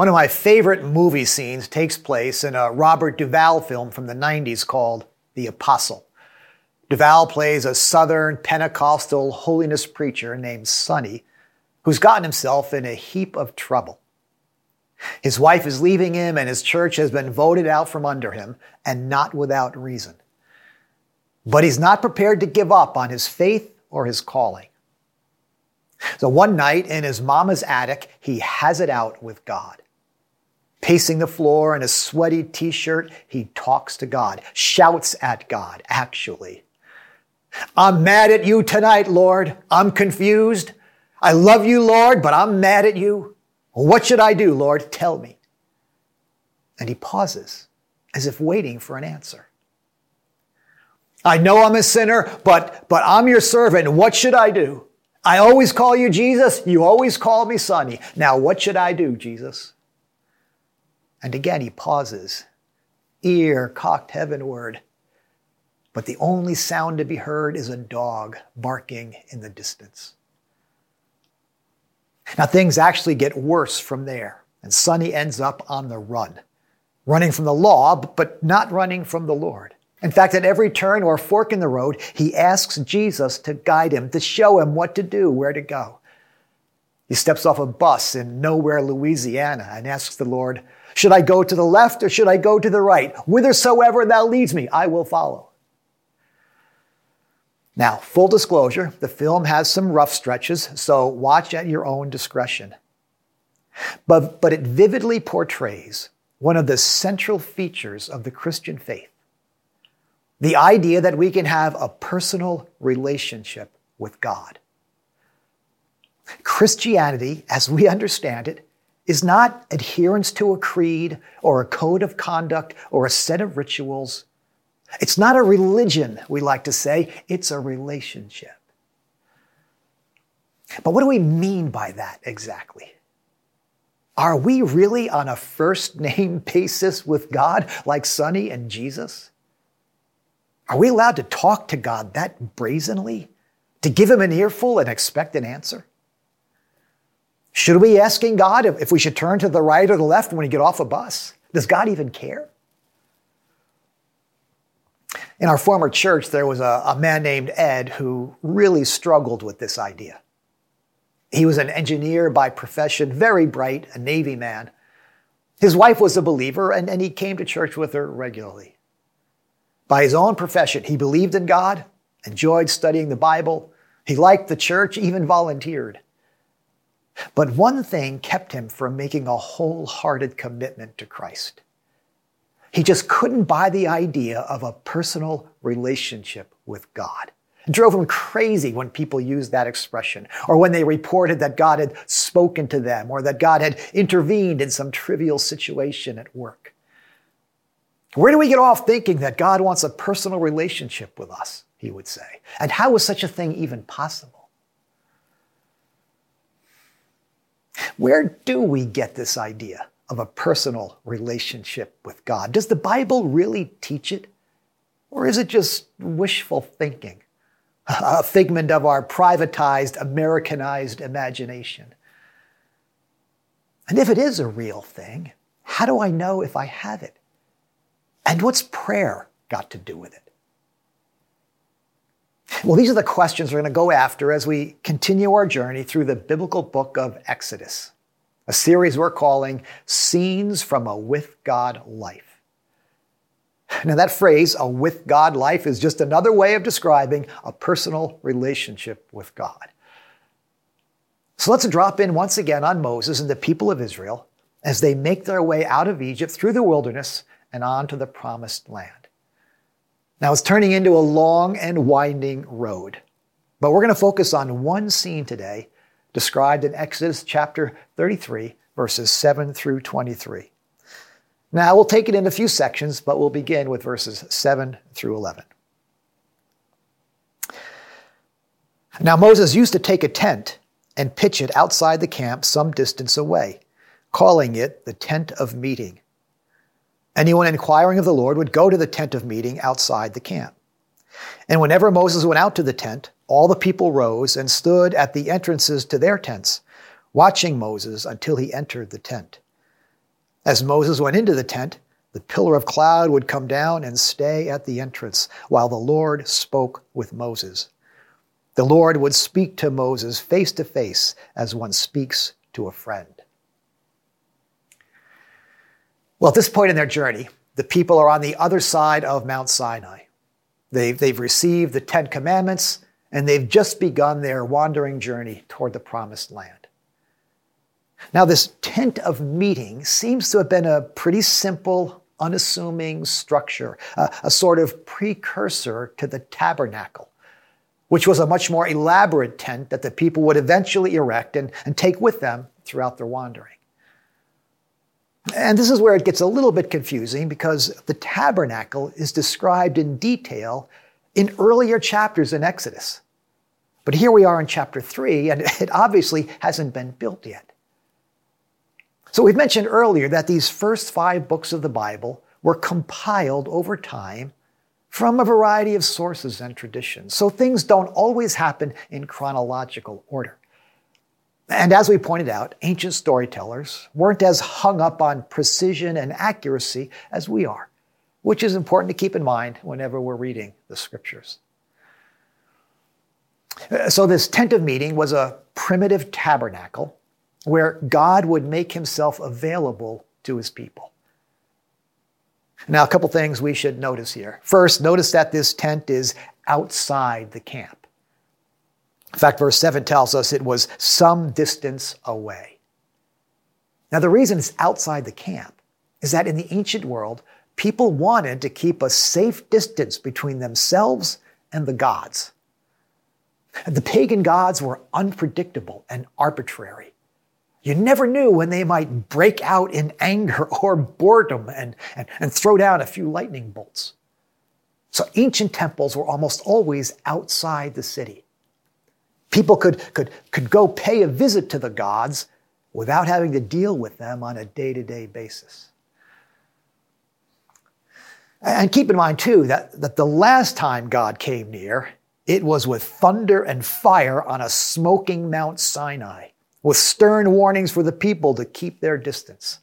One of my favorite movie scenes takes place in a Robert Duvall film from the 90s called The Apostle. Duvall plays a Southern Pentecostal holiness preacher named Sonny who's gotten himself in a heap of trouble. His wife is leaving him, and his church has been voted out from under him, and not without reason. But he's not prepared to give up on his faith or his calling. So one night in his mama's attic, he has it out with God. Pacing the floor in a sweaty t shirt, he talks to God, shouts at God, actually. I'm mad at you tonight, Lord. I'm confused. I love you, Lord, but I'm mad at you. What should I do, Lord? Tell me. And he pauses as if waiting for an answer. I know I'm a sinner, but, but I'm your servant. What should I do? I always call you Jesus. You always call me Sonny. Now, what should I do, Jesus? And again, he pauses, ear cocked heavenward. But the only sound to be heard is a dog barking in the distance. Now, things actually get worse from there, and Sonny ends up on the run, running from the law, but not running from the Lord. In fact, at every turn or fork in the road, he asks Jesus to guide him, to show him what to do, where to go. He steps off a bus in nowhere, Louisiana, and asks the Lord, Should I go to the left or should I go to the right? Whithersoever thou leads me, I will follow. Now, full disclosure, the film has some rough stretches, so watch at your own discretion. But, but it vividly portrays one of the central features of the Christian faith the idea that we can have a personal relationship with God. Christianity, as we understand it, is not adherence to a creed or a code of conduct or a set of rituals. It's not a religion, we like to say, it's a relationship. But what do we mean by that exactly? Are we really on a first name basis with God like Sonny and Jesus? Are we allowed to talk to God that brazenly? To give him an earful and expect an answer? Should we be asking God if we should turn to the right or the left when we get off a bus? Does God even care? In our former church, there was a, a man named Ed who really struggled with this idea. He was an engineer by profession, very bright, a Navy man. His wife was a believer, and, and he came to church with her regularly. By his own profession, he believed in God, enjoyed studying the Bible, he liked the church, even volunteered. But one thing kept him from making a wholehearted commitment to Christ. He just couldn't buy the idea of a personal relationship with God. It drove him crazy when people used that expression, or when they reported that God had spoken to them, or that God had intervened in some trivial situation at work. Where do we get off thinking that God wants a personal relationship with us, he would say? And how is such a thing even possible? Where do we get this idea? of a personal relationship with God. Does the Bible really teach it? Or is it just wishful thinking? A figment of our privatized, Americanized imagination? And if it is a real thing, how do I know if I have it? And what's prayer got to do with it? Well, these are the questions we're going to go after as we continue our journey through the biblical book of Exodus a series we're calling Scenes from a With God Life. Now, that phrase, a with God life, is just another way of describing a personal relationship with God. So let's drop in once again on Moses and the people of Israel as they make their way out of Egypt through the wilderness and on to the promised land. Now, it's turning into a long and winding road, but we're going to focus on one scene today described in Exodus chapter 33, verses 7 through 23. Now, we'll take it in a few sections, but we'll begin with verses 7 through 11. Now, Moses used to take a tent and pitch it outside the camp some distance away, calling it the tent of meeting. Anyone inquiring of the Lord would go to the tent of meeting outside the camp. And whenever Moses went out to the tent, all the people rose and stood at the entrances to their tents, watching Moses until he entered the tent. As Moses went into the tent, the pillar of cloud would come down and stay at the entrance while the Lord spoke with Moses. The Lord would speak to Moses face to face as one speaks to a friend. Well, at this point in their journey, the people are on the other side of Mount Sinai. They've, they've received the Ten Commandments and they've just begun their wandering journey toward the promised land. Now, this tent of meeting seems to have been a pretty simple, unassuming structure, a, a sort of precursor to the tabernacle which was a much more elaborate tent that the people would eventually erect and, and take with them throughout their wandering. And this is where it gets a little bit confusing because the tabernacle is described in detail in earlier chapters in Exodus. But here we are in chapter 3, and it obviously hasn't been built yet. So we've mentioned earlier that these first five books of the Bible were compiled over time from a variety of sources and traditions. So things don't always happen in chronological order. And as we pointed out, ancient storytellers weren't as hung up on precision and accuracy as we are, which is important to keep in mind whenever we're reading the scriptures. Uh, so, this tent of meeting was a primitive tabernacle where God would make himself available to his people. Now, a couple things we should notice here. First, notice that this tent is outside the camp. In fact, verse 7 tells us it was some distance away. Now, the reason it's outside the camp is that in the ancient world, people wanted to keep a safe distance between themselves and the gods. The pagan gods were unpredictable and arbitrary. You never knew when they might break out in anger or boredom and, and, and throw down a few lightning bolts. So ancient temples were almost always outside the city. People could, could, could go pay a visit to the gods without having to deal with them on a day to day basis. And keep in mind, too, that, that the last time God came near, it was with thunder and fire on a smoking Mount Sinai with stern warnings for the people to keep their distance.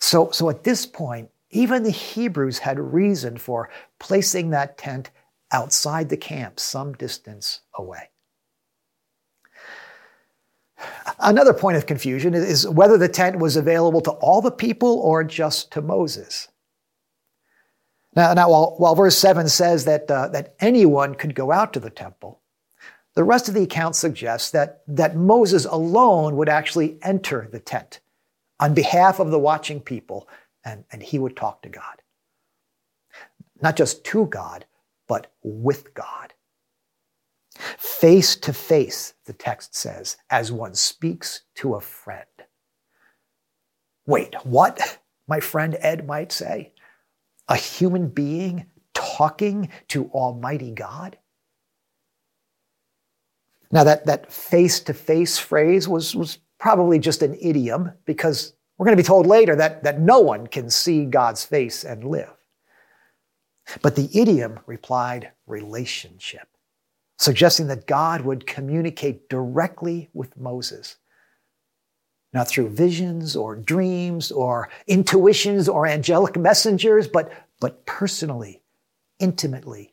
So, so at this point, even the Hebrews had reason for placing that tent outside the camp some distance away. Another point of confusion is whether the tent was available to all the people or just to Moses. Now, now while, while verse 7 says that, uh, that anyone could go out to the temple, the rest of the account suggests that, that Moses alone would actually enter the tent on behalf of the watching people, and, and he would talk to God. Not just to God, but with God. Face to face, the text says, as one speaks to a friend. Wait, what? My friend Ed might say. A human being talking to Almighty God? Now, that, that face-to-face phrase was, was probably just an idiom because we're going to be told later that, that no one can see God's face and live. But the idiom replied relationship, suggesting that God would communicate directly with Moses. Not through visions or dreams or intuitions or angelic messengers, but, but personally, intimately,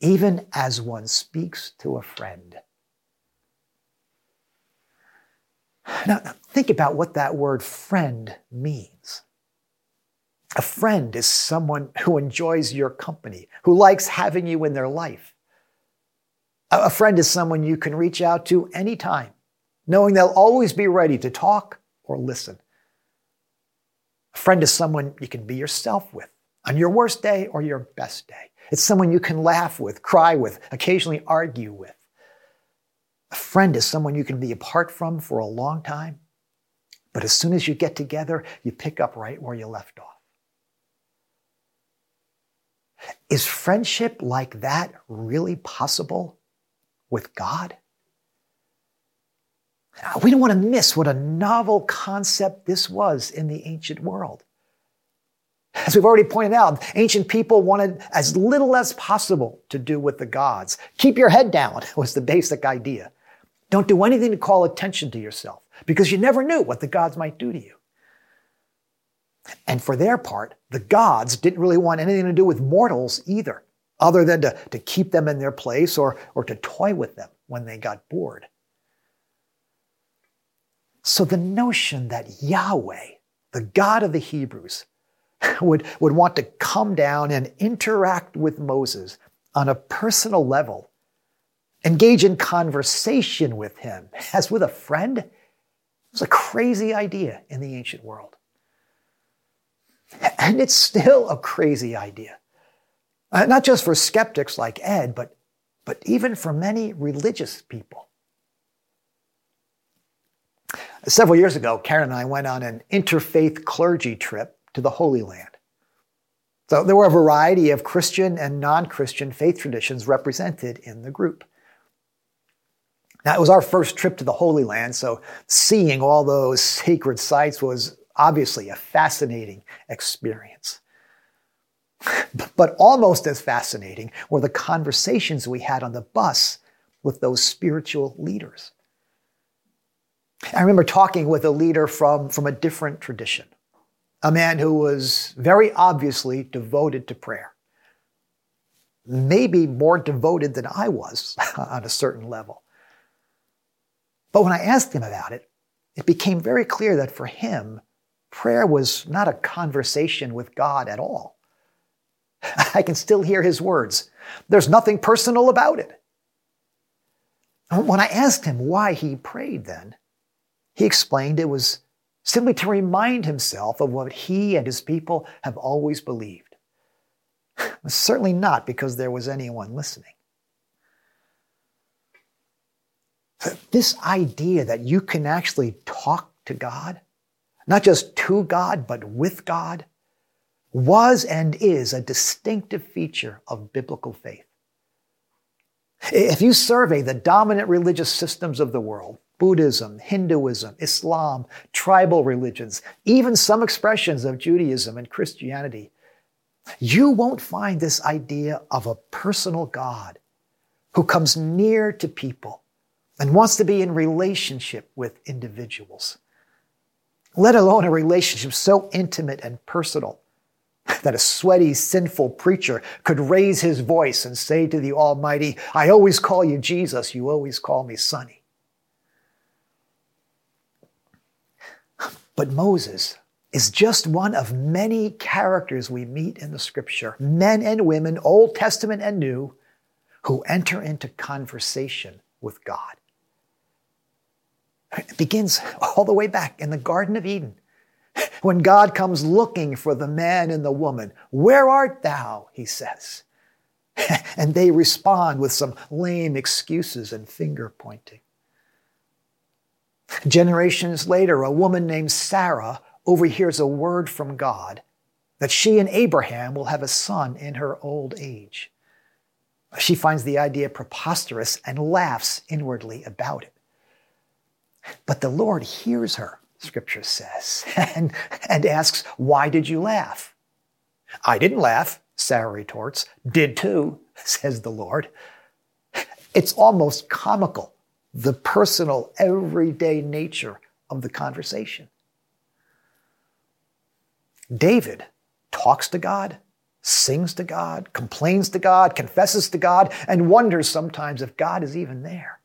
even as one speaks to a friend. Now, think about what that word friend means. A friend is someone who enjoys your company, who likes having you in their life. A friend is someone you can reach out to anytime, knowing they'll always be ready to talk or listen. A friend is someone you can be yourself with on your worst day or your best day. It's someone you can laugh with, cry with, occasionally argue with. A friend is someone you can be apart from for a long time, but as soon as you get together, you pick up right where you left off. Is friendship like that really possible with God? Ah, we don't want to miss what a novel concept this was in the ancient world. As we've already pointed out, ancient people wanted as little as possible to do with the gods. Keep your head down was the basic idea. Don't do anything to call attention to yourself because you never knew what the gods might do to you. And for their part, the gods didn't really want anything to do with mortals either, other than to, to keep them in their place or, or to toy with them when they got bored. So the notion that Yahweh, the God of the Hebrews, would, would want to come down and interact with Moses on a personal level, engage in conversation with him as with a friend, was a crazy idea in the ancient world. And it's still a crazy idea. Uh, not just for skeptics like Ed, but, but even for many religious people. Several years ago, Karen and I went on an interfaith clergy trip to the Holy Land. So there were a variety of Christian and non Christian faith traditions represented in the group. Now, it was our first trip to the Holy Land, so seeing all those sacred sites was obviously a fascinating experience. But almost as fascinating were the conversations we had on the bus with those spiritual leaders. I remember talking with a leader from, from a different tradition, a man who was very obviously devoted to prayer, maybe more devoted than I was on a certain level. But when I asked him about it, it became very clear that for him, prayer was not a conversation with God at all. I can still hear his words. There's nothing personal about it. When I asked him why he prayed then, he explained it was simply to remind himself of what he and his people have always believed. Certainly not because there was anyone listening. This idea that you can actually talk to God, not just to God, but with God, was and is a distinctive feature of biblical faith. If you survey the dominant religious systems of the world, Buddhism, Hinduism, Islam, tribal religions, even some expressions of Judaism and Christianity, you won't find this idea of a personal God who comes near to people and wants to be in relationship with individuals, let alone a relationship so intimate and personal that a sweaty, sinful preacher could raise his voice and say to the Almighty, I always call you Jesus, you always call me Sonny. But Moses is just one of many characters we meet in the scripture, men and women, Old Testament and New, who enter into conversation with God. It begins all the way back in the Garden of Eden when God comes looking for the man and the woman. Where art thou? He says. and they respond with some lame excuses and finger pointing. Generations later, a woman named Sarah overhears a word from God that she and Abraham will have a son in her old age. She finds the idea preposterous and laughs inwardly about it. But the Lord hears her, scripture says, and, and asks, Why did you laugh? I didn't laugh, Sarah retorts. Did too, says the Lord. It's almost comical, the personal, everyday nature of the conversation. David talks to God, sings to God, complains to God, confesses to God, and wonders sometimes if God is even there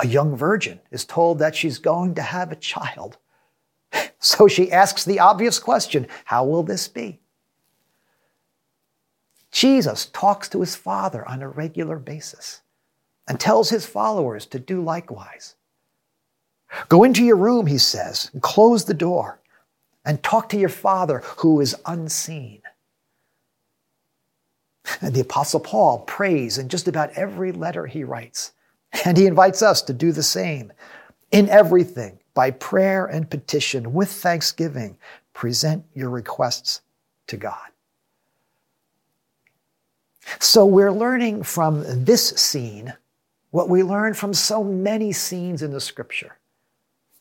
a young virgin is told that she's going to have a child. So she asks the obvious question How will this be? Jesus talks to his Father on a regular basis and tells his followers to do likewise. Go into your room, he says, and close the door and talk to your Father who is unseen. And the Apostle Paul prays in just about every letter he writes and he invites us to do the same. In everything, by prayer and petition, with thanksgiving, present your requests to God. So we're learning from this scene what we learn from so many scenes in the scripture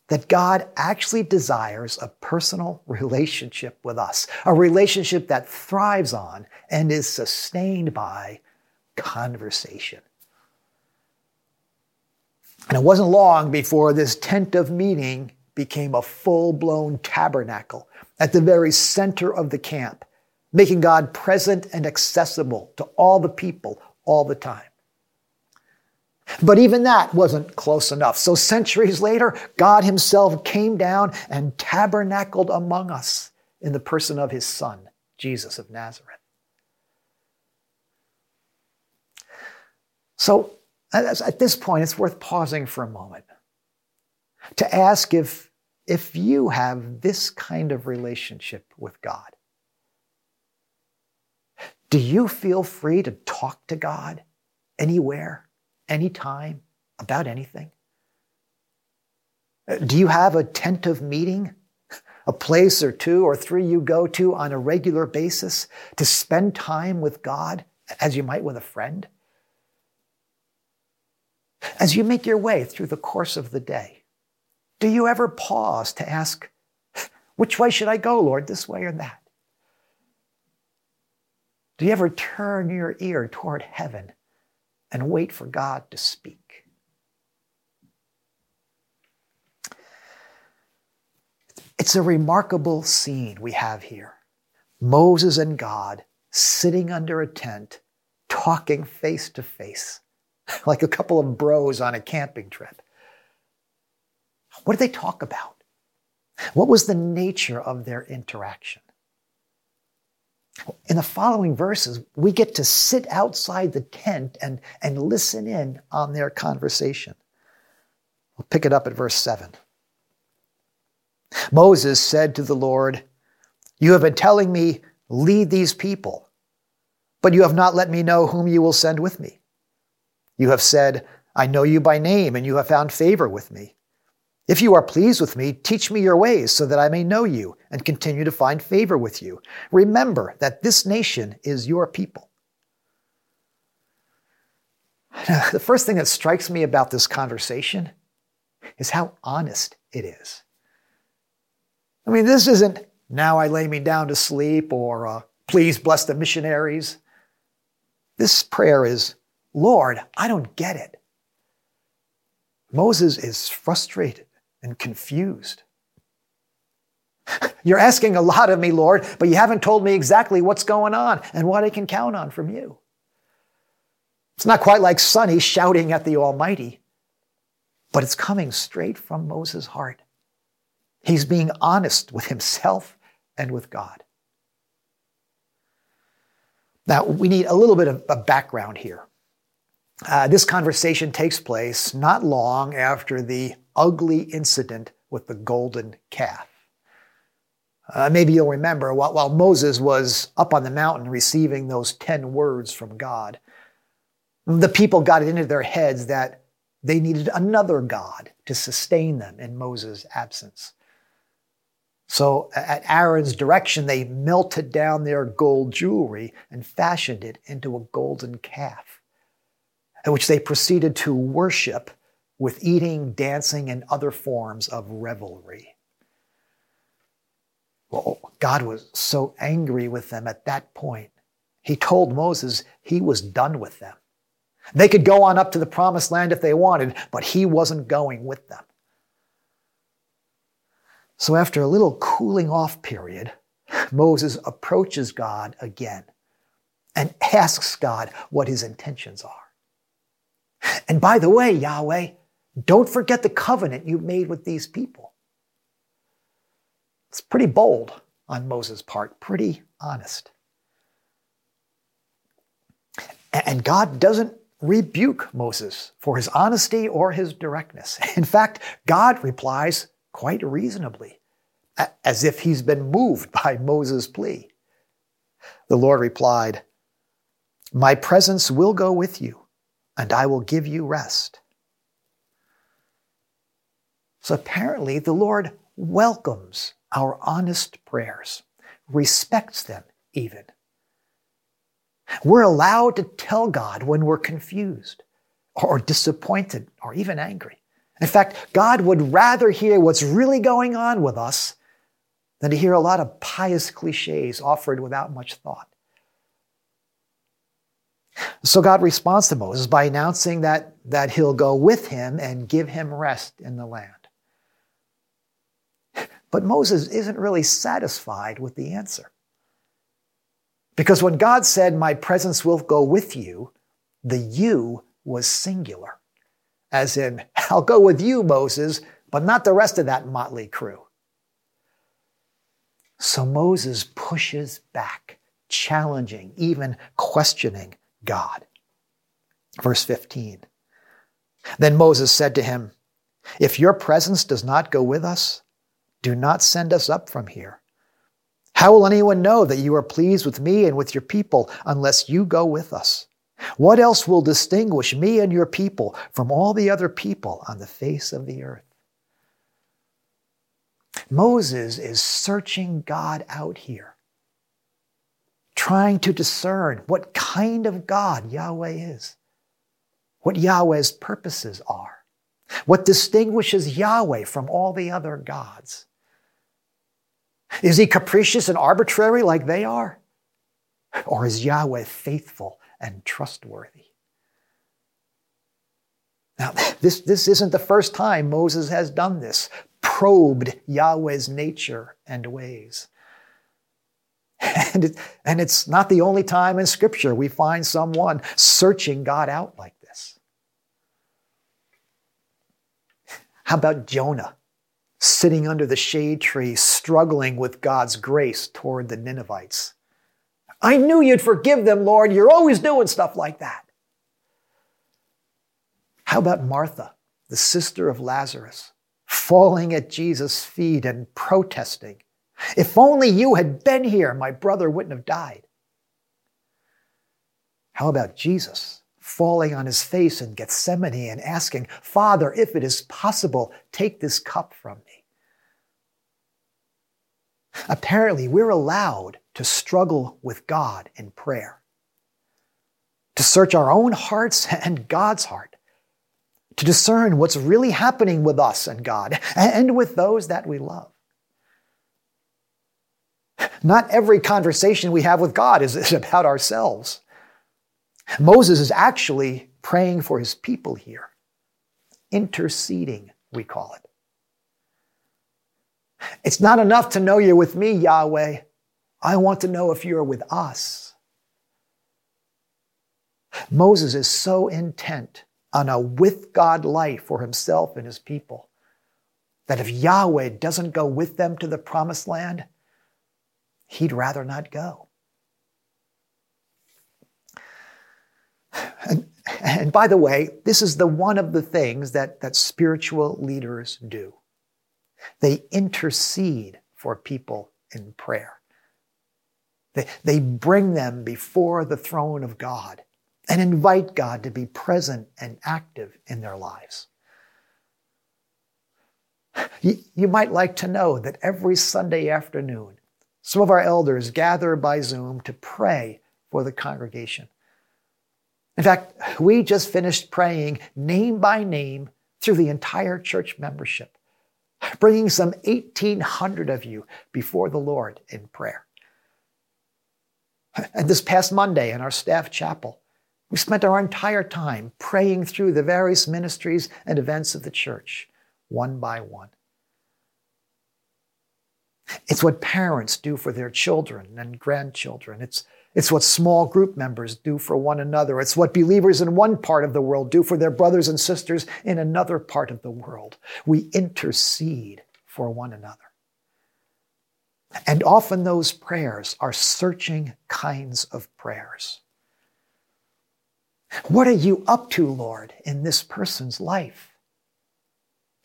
that God actually desires a personal relationship with us, a relationship that thrives on and is sustained by conversation. And it wasn't long before this tent of meeting became a full blown tabernacle at the very center of the camp, making God present and accessible to all the people all the time. But even that wasn't close enough. So centuries later, God Himself came down and tabernacled among us in the person of His Son, Jesus of Nazareth. So at this point, it's worth pausing for a moment to ask if, if you have this kind of relationship with God. Do you feel free to talk to God anywhere, anytime, about anything? Do you have a tent of meeting, a place or two or three you go to on a regular basis to spend time with God as you might with a friend? As you make your way through the course of the day, do you ever pause to ask, which way should I go, Lord, this way or that? Do you ever turn your ear toward heaven and wait for God to speak? It's a remarkable scene we have here. Moses and God sitting under a tent, talking face to face like a couple of bros on a camping trip. What did they talk about? What was the nature of their interaction? In the following verses, we get to sit outside the tent and, and listen in on their conversation. We'll pick it up at verse 7. Moses said to the Lord, You have been telling me, lead these people, but you have not let me know whom you will send with me. You have said, I know you by name, and you have found favor with me. If you are pleased with me, teach me your ways so that I may know you and continue to find favor with you. Remember that this nation is your people. The first thing that strikes me about this conversation is how honest it is. I mean, this isn't now I lay me down to sleep or uh, please bless the missionaries. This prayer is Lord, I don't get it. Moses is frustrated and confused. You're asking a lot of me, Lord, but you haven't told me exactly what's going on and what I can count on from you. It's not quite like Sonny shouting at the Almighty, but it's coming straight from Moses' heart. He's being honest with himself and with God. Now, we need a little bit of a background here. Uh, this conversation takes place not long after the ugly incident with the golden calf. Uh, maybe you'll remember while, while Moses was up on the mountain receiving those 10 words from God, the people got it into their heads that they needed another God to sustain them in Moses' absence. So, at Aaron's direction, they melted down their gold jewelry and fashioned it into a golden calf which they proceeded to worship with eating, dancing, and other forms of revelry. Well, God was so angry with them at that point. He told Moses he was done with them. They could go on up to the promised land if they wanted, but he wasn't going with them. So, after a little cooling off period, Moses approaches God again and asks God what his intentions are. And by the way, Yahweh, don't forget the covenant you made with these people. It's pretty bold on Moses' part, pretty honest. And God doesn't rebuke Moses for his honesty or his directness. In fact, God replies quite reasonably, as if he's been moved by Moses' plea. The Lord replied, My presence will go with you and I will give you rest. So apparently, the Lord welcomes our honest prayers, respects them even. We're allowed to tell God when we're confused or disappointed or even angry. In fact, God would rather hear what's really going on with us than to hear a lot of pious cliches offered without much thought. So God responds to Moses by announcing that, that he'll go with him and give him rest in the land. But Moses isn't really satisfied with the answer. Because when God said, My presence will go with you, the you was singular. As in, I'll go with you, Moses, but not the rest of that motley crew. So Moses pushes back, challenging, even questioning God. Verse 15. Then Moses said to him, If your presence does not go with us, do not send us up from here. How will anyone know that you are pleased with me and with your people unless you go with us? What else will distinguish me and your people from all the other people on the face of the earth? Moses is searching God out here, trying to discern what kind of God Yahweh is, what Yahweh's purposes are, what distinguishes Yahweh from all the other gods. Is he capricious and arbitrary like they are? Or is Yahweh faithful and trustworthy? Now, this, this isn't the first time Moses has done this, probed Yahweh's nature and ways. And, it, and it's not the only time in Scripture we find someone searching God out like this. How about Jonah? sitting under the shade tree, struggling with God's grace toward the Ninevites. I knew you'd forgive them, Lord. You're always doing stuff like that. How about Martha, the sister of Lazarus, falling at Jesus' feet and protesting? If only you had been here, my brother wouldn't have died. How about Jesus, falling on his face in Gethsemane and asking, Father, if it is possible, take this cup from me. Apparently, we're allowed to struggle with God in prayer, to search our own hearts and God's heart, to discern what's really happening with us and God and with those that we love. Not every conversation we have with God is, about ourselves. Moses is actually praying for his people here. Interceding, we call it. It's not enough to know you're with me, Yahweh. I want to know if you're with us. Moses is so intent on a with God life for himself and his people that if Yahweh doesn't go with them to the promised land, he'd rather not go. And, and by the way, this is the one of the things that, that spiritual leaders do. They intercede for people in prayer. They, they bring them before the throne of God and invite God to be present and active in their lives. You, you might like to know that every Sunday afternoon, some of our elders gather by Zoom to pray for the congregation. In fact, we just finished praying name by name through the entire church membership, bringing some 1,800 of you before the Lord in prayer. And this past Monday in our staff chapel, we spent our entire time praying through the various ministries and events of the church, one by one. It's what parents do for their children and grandchildren. It's it's what small group members do for one another. It's what believers in one part of the world do for their brothers and sisters in another part of the world. We intercede for one another. And often those prayers are searching kinds of prayers. What are you up to, Lord, in this person's life?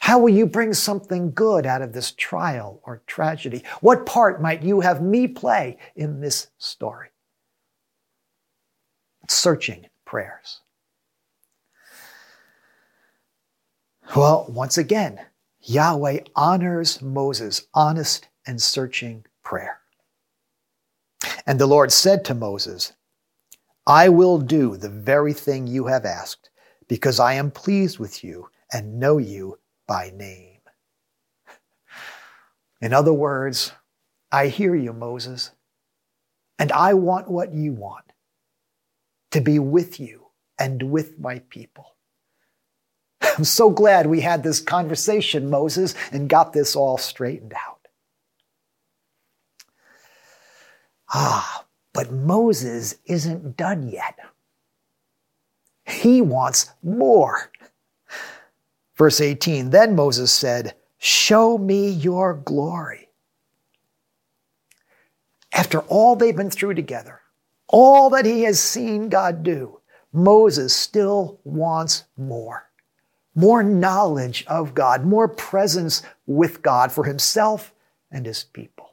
How will you bring something good out of this trial or tragedy? What part might you have me play in this story? searching prayers. Well, once again, Yahweh honors Moses' honest and searching prayer. And the Lord said to Moses, I will do the very thing you have asked, because I am pleased with you and know you by name. In other words, I hear you, Moses, and I want what you want to be with you and with my people. I'm so glad we had this conversation, Moses, and got this all straightened out. Ah, but Moses isn't done yet. He wants more. Verse 18 Then Moses said, Show me your glory. After all they've been through together, all that he has seen God do, Moses still wants more. More knowledge of God, more presence with God for himself and his people.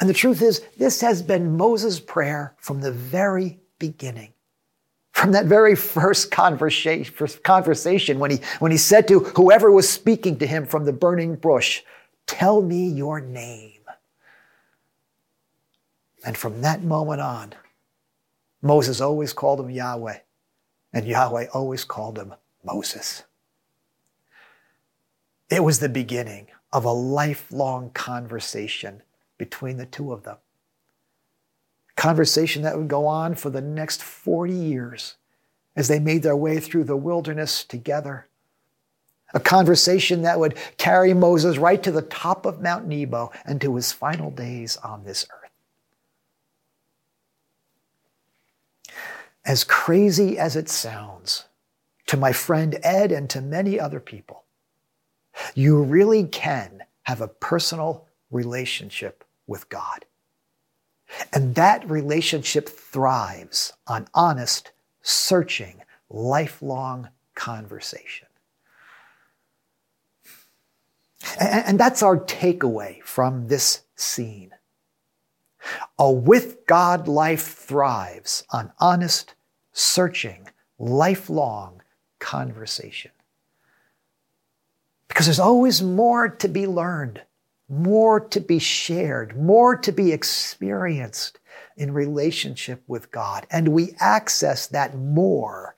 And the truth is, this has been Moses' prayer from the very beginning. From that very first conversation when he, when he said to whoever was speaking to him from the burning bush, Tell me your name. And from that moment on, Moses always called him Yahweh, and Yahweh always called him Moses. It was the beginning of a lifelong conversation between the two of them. Conversation that would go on for the next 40 years as they made their way through the wilderness together. A conversation that would carry Moses right to the top of Mount Nebo and to his final days on this earth. As crazy as it sounds to my friend Ed and to many other people, you really can have a personal relationship with God. And that relationship thrives on honest, searching, lifelong conversation. And that's our takeaway from this scene. A with God life thrives on honest, searching, lifelong conversation. Because there's always more to be learned more to be shared, more to be experienced in relationship with God. And we access that more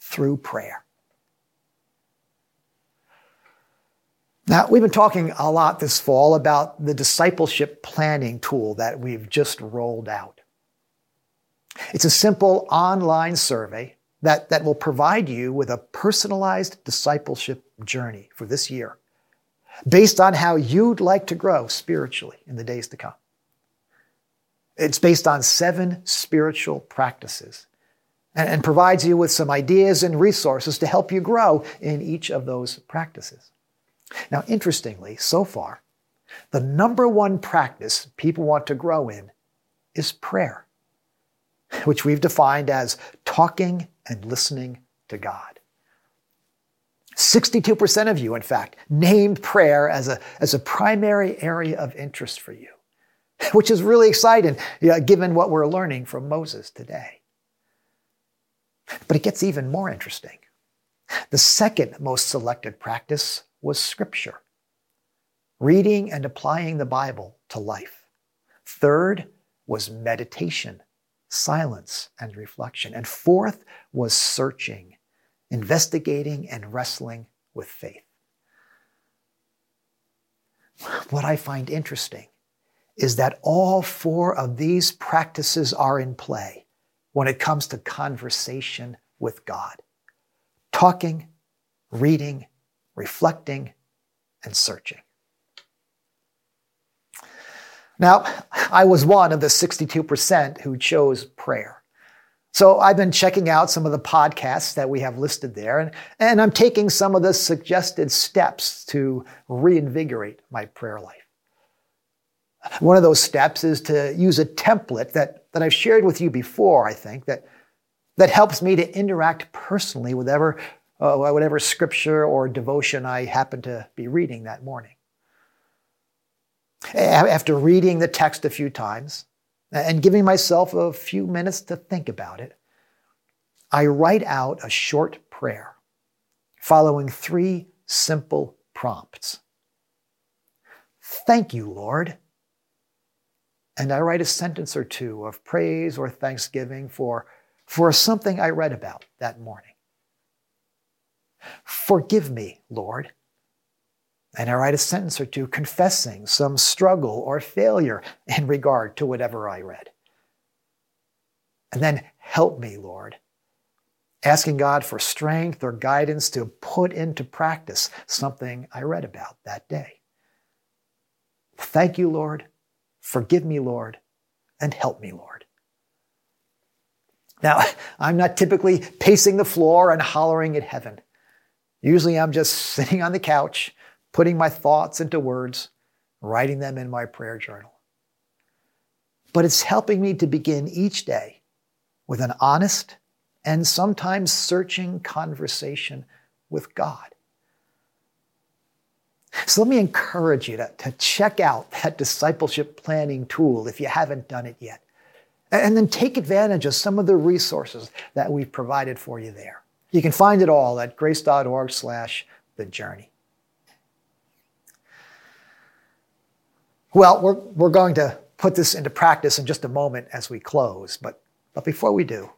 through prayer. Now, we've been talking a lot this fall about the discipleship planning tool that we've just rolled out. It's a simple online survey that, that will provide you with a personalized discipleship journey for this year based on how you'd like to grow spiritually in the days to come. It's based on seven spiritual practices and, and, provides you with some ideas and resources to help you grow in each of those practices. Now, interestingly, so far, the number one practice people want to grow in is prayer, which we've defined as talking and listening to God. 62% of you, in fact, named prayer as a, as a primary area of interest for you, which is really exciting given what we're learning from Moses today. But it gets even more interesting. The second most selected practice was Scripture, reading and applying the Bible to life. Third was meditation, silence, and reflection. And fourth was searching investigating and wrestling with faith. What I find interesting is that all four of these practices are in play when it comes to conversation with God talking, reading, reflecting, and searching. Now, I was one of the 62% who chose prayer. So I've been checking out some of the podcasts that we have listed there, and, and I'm taking some of the suggested steps to reinvigorate my prayer life. One of those steps is to use a template that, that I've shared with you before, I think, that, that helps me to interact personally with whatever, uh, whatever scripture or devotion I happen to be reading that morning. After reading the text a few times, and giving myself a few minutes to think about it, I write out a short prayer following three simple prompts. Thank you, Lord. And I write a sentence or two of praise or thanksgiving for, for something I read about that morning. Forgive me, Lord. And I write a sentence or two confessing some struggle or failure in regard to whatever I read. And then help me, Lord. Asking God for strength or guidance to put into practice something I read about that day. Thank you, Lord. Forgive me, Lord, and help me, Lord. Now, I'm not typically pacing the floor and hollering at heaven. Usually I'm just sitting on the couch, putting my thoughts into words, writing them in my prayer journal. But it's helping me to begin each day with an honest and sometimes searching conversation with God. So let me encourage you to, to check out that discipleship planning tool if you haven't done it yet. And then take advantage of some of the resources that we've provided for you there. You can find it all at grace.org slash the journey. Well, we're, we're going to put this into practice in just a moment as we close, but, but before we do,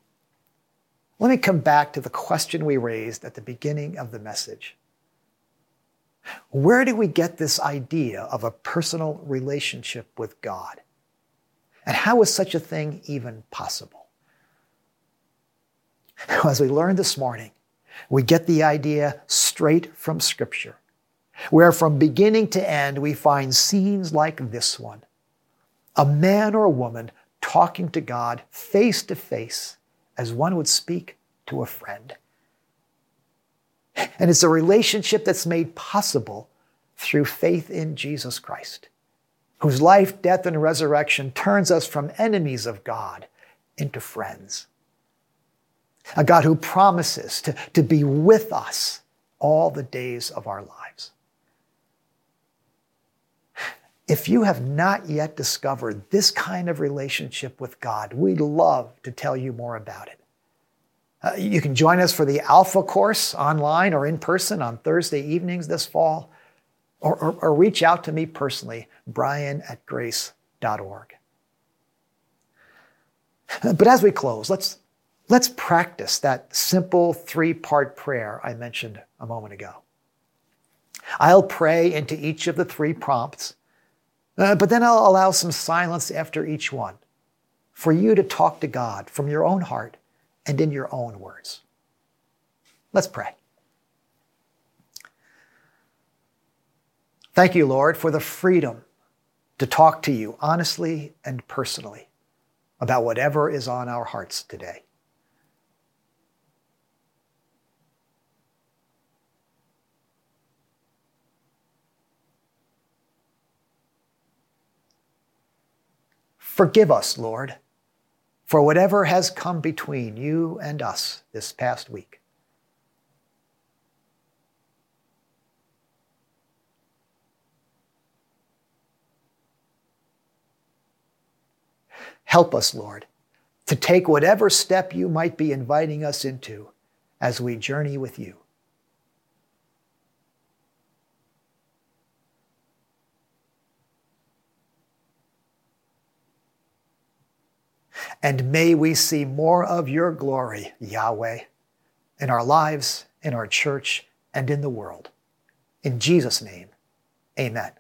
let me come back to the question we raised at the beginning of the message. Where do we get this idea of a personal relationship with God? And how is such a thing even possible? As we learned this morning, we get the idea straight from Scripture, where from beginning to end we find scenes like this one a man or a woman talking to God face to face as one would speak to a friend. And it's a relationship that's made possible through faith in Jesus Christ, whose life, death, and resurrection turns us from enemies of God into friends. A God who promises to, to be with us all the days of our lives. If you have not yet discovered this kind of relationship with God, we'd love to tell you more about it. Uh, you can join us for the Alpha course online or in person on Thursday evenings this fall, or, or, or reach out to me personally, brian at grace.org. But as we close, let's, let's practice that simple three part prayer I mentioned a moment ago. I'll pray into each of the three prompts, uh, but then I'll allow some silence after each one for you to talk to God from your own heart and in your own words. Let's pray. Thank you, Lord, for the freedom to talk to you honestly and personally about whatever is on our hearts today. Forgive us, Lord for whatever has come between you and us this past week. Help us, Lord, to take whatever step you might be inviting us into as we journey with you. And may we see more of your glory, Yahweh, in our lives, in our church, and in the world. In Jesus' name, amen.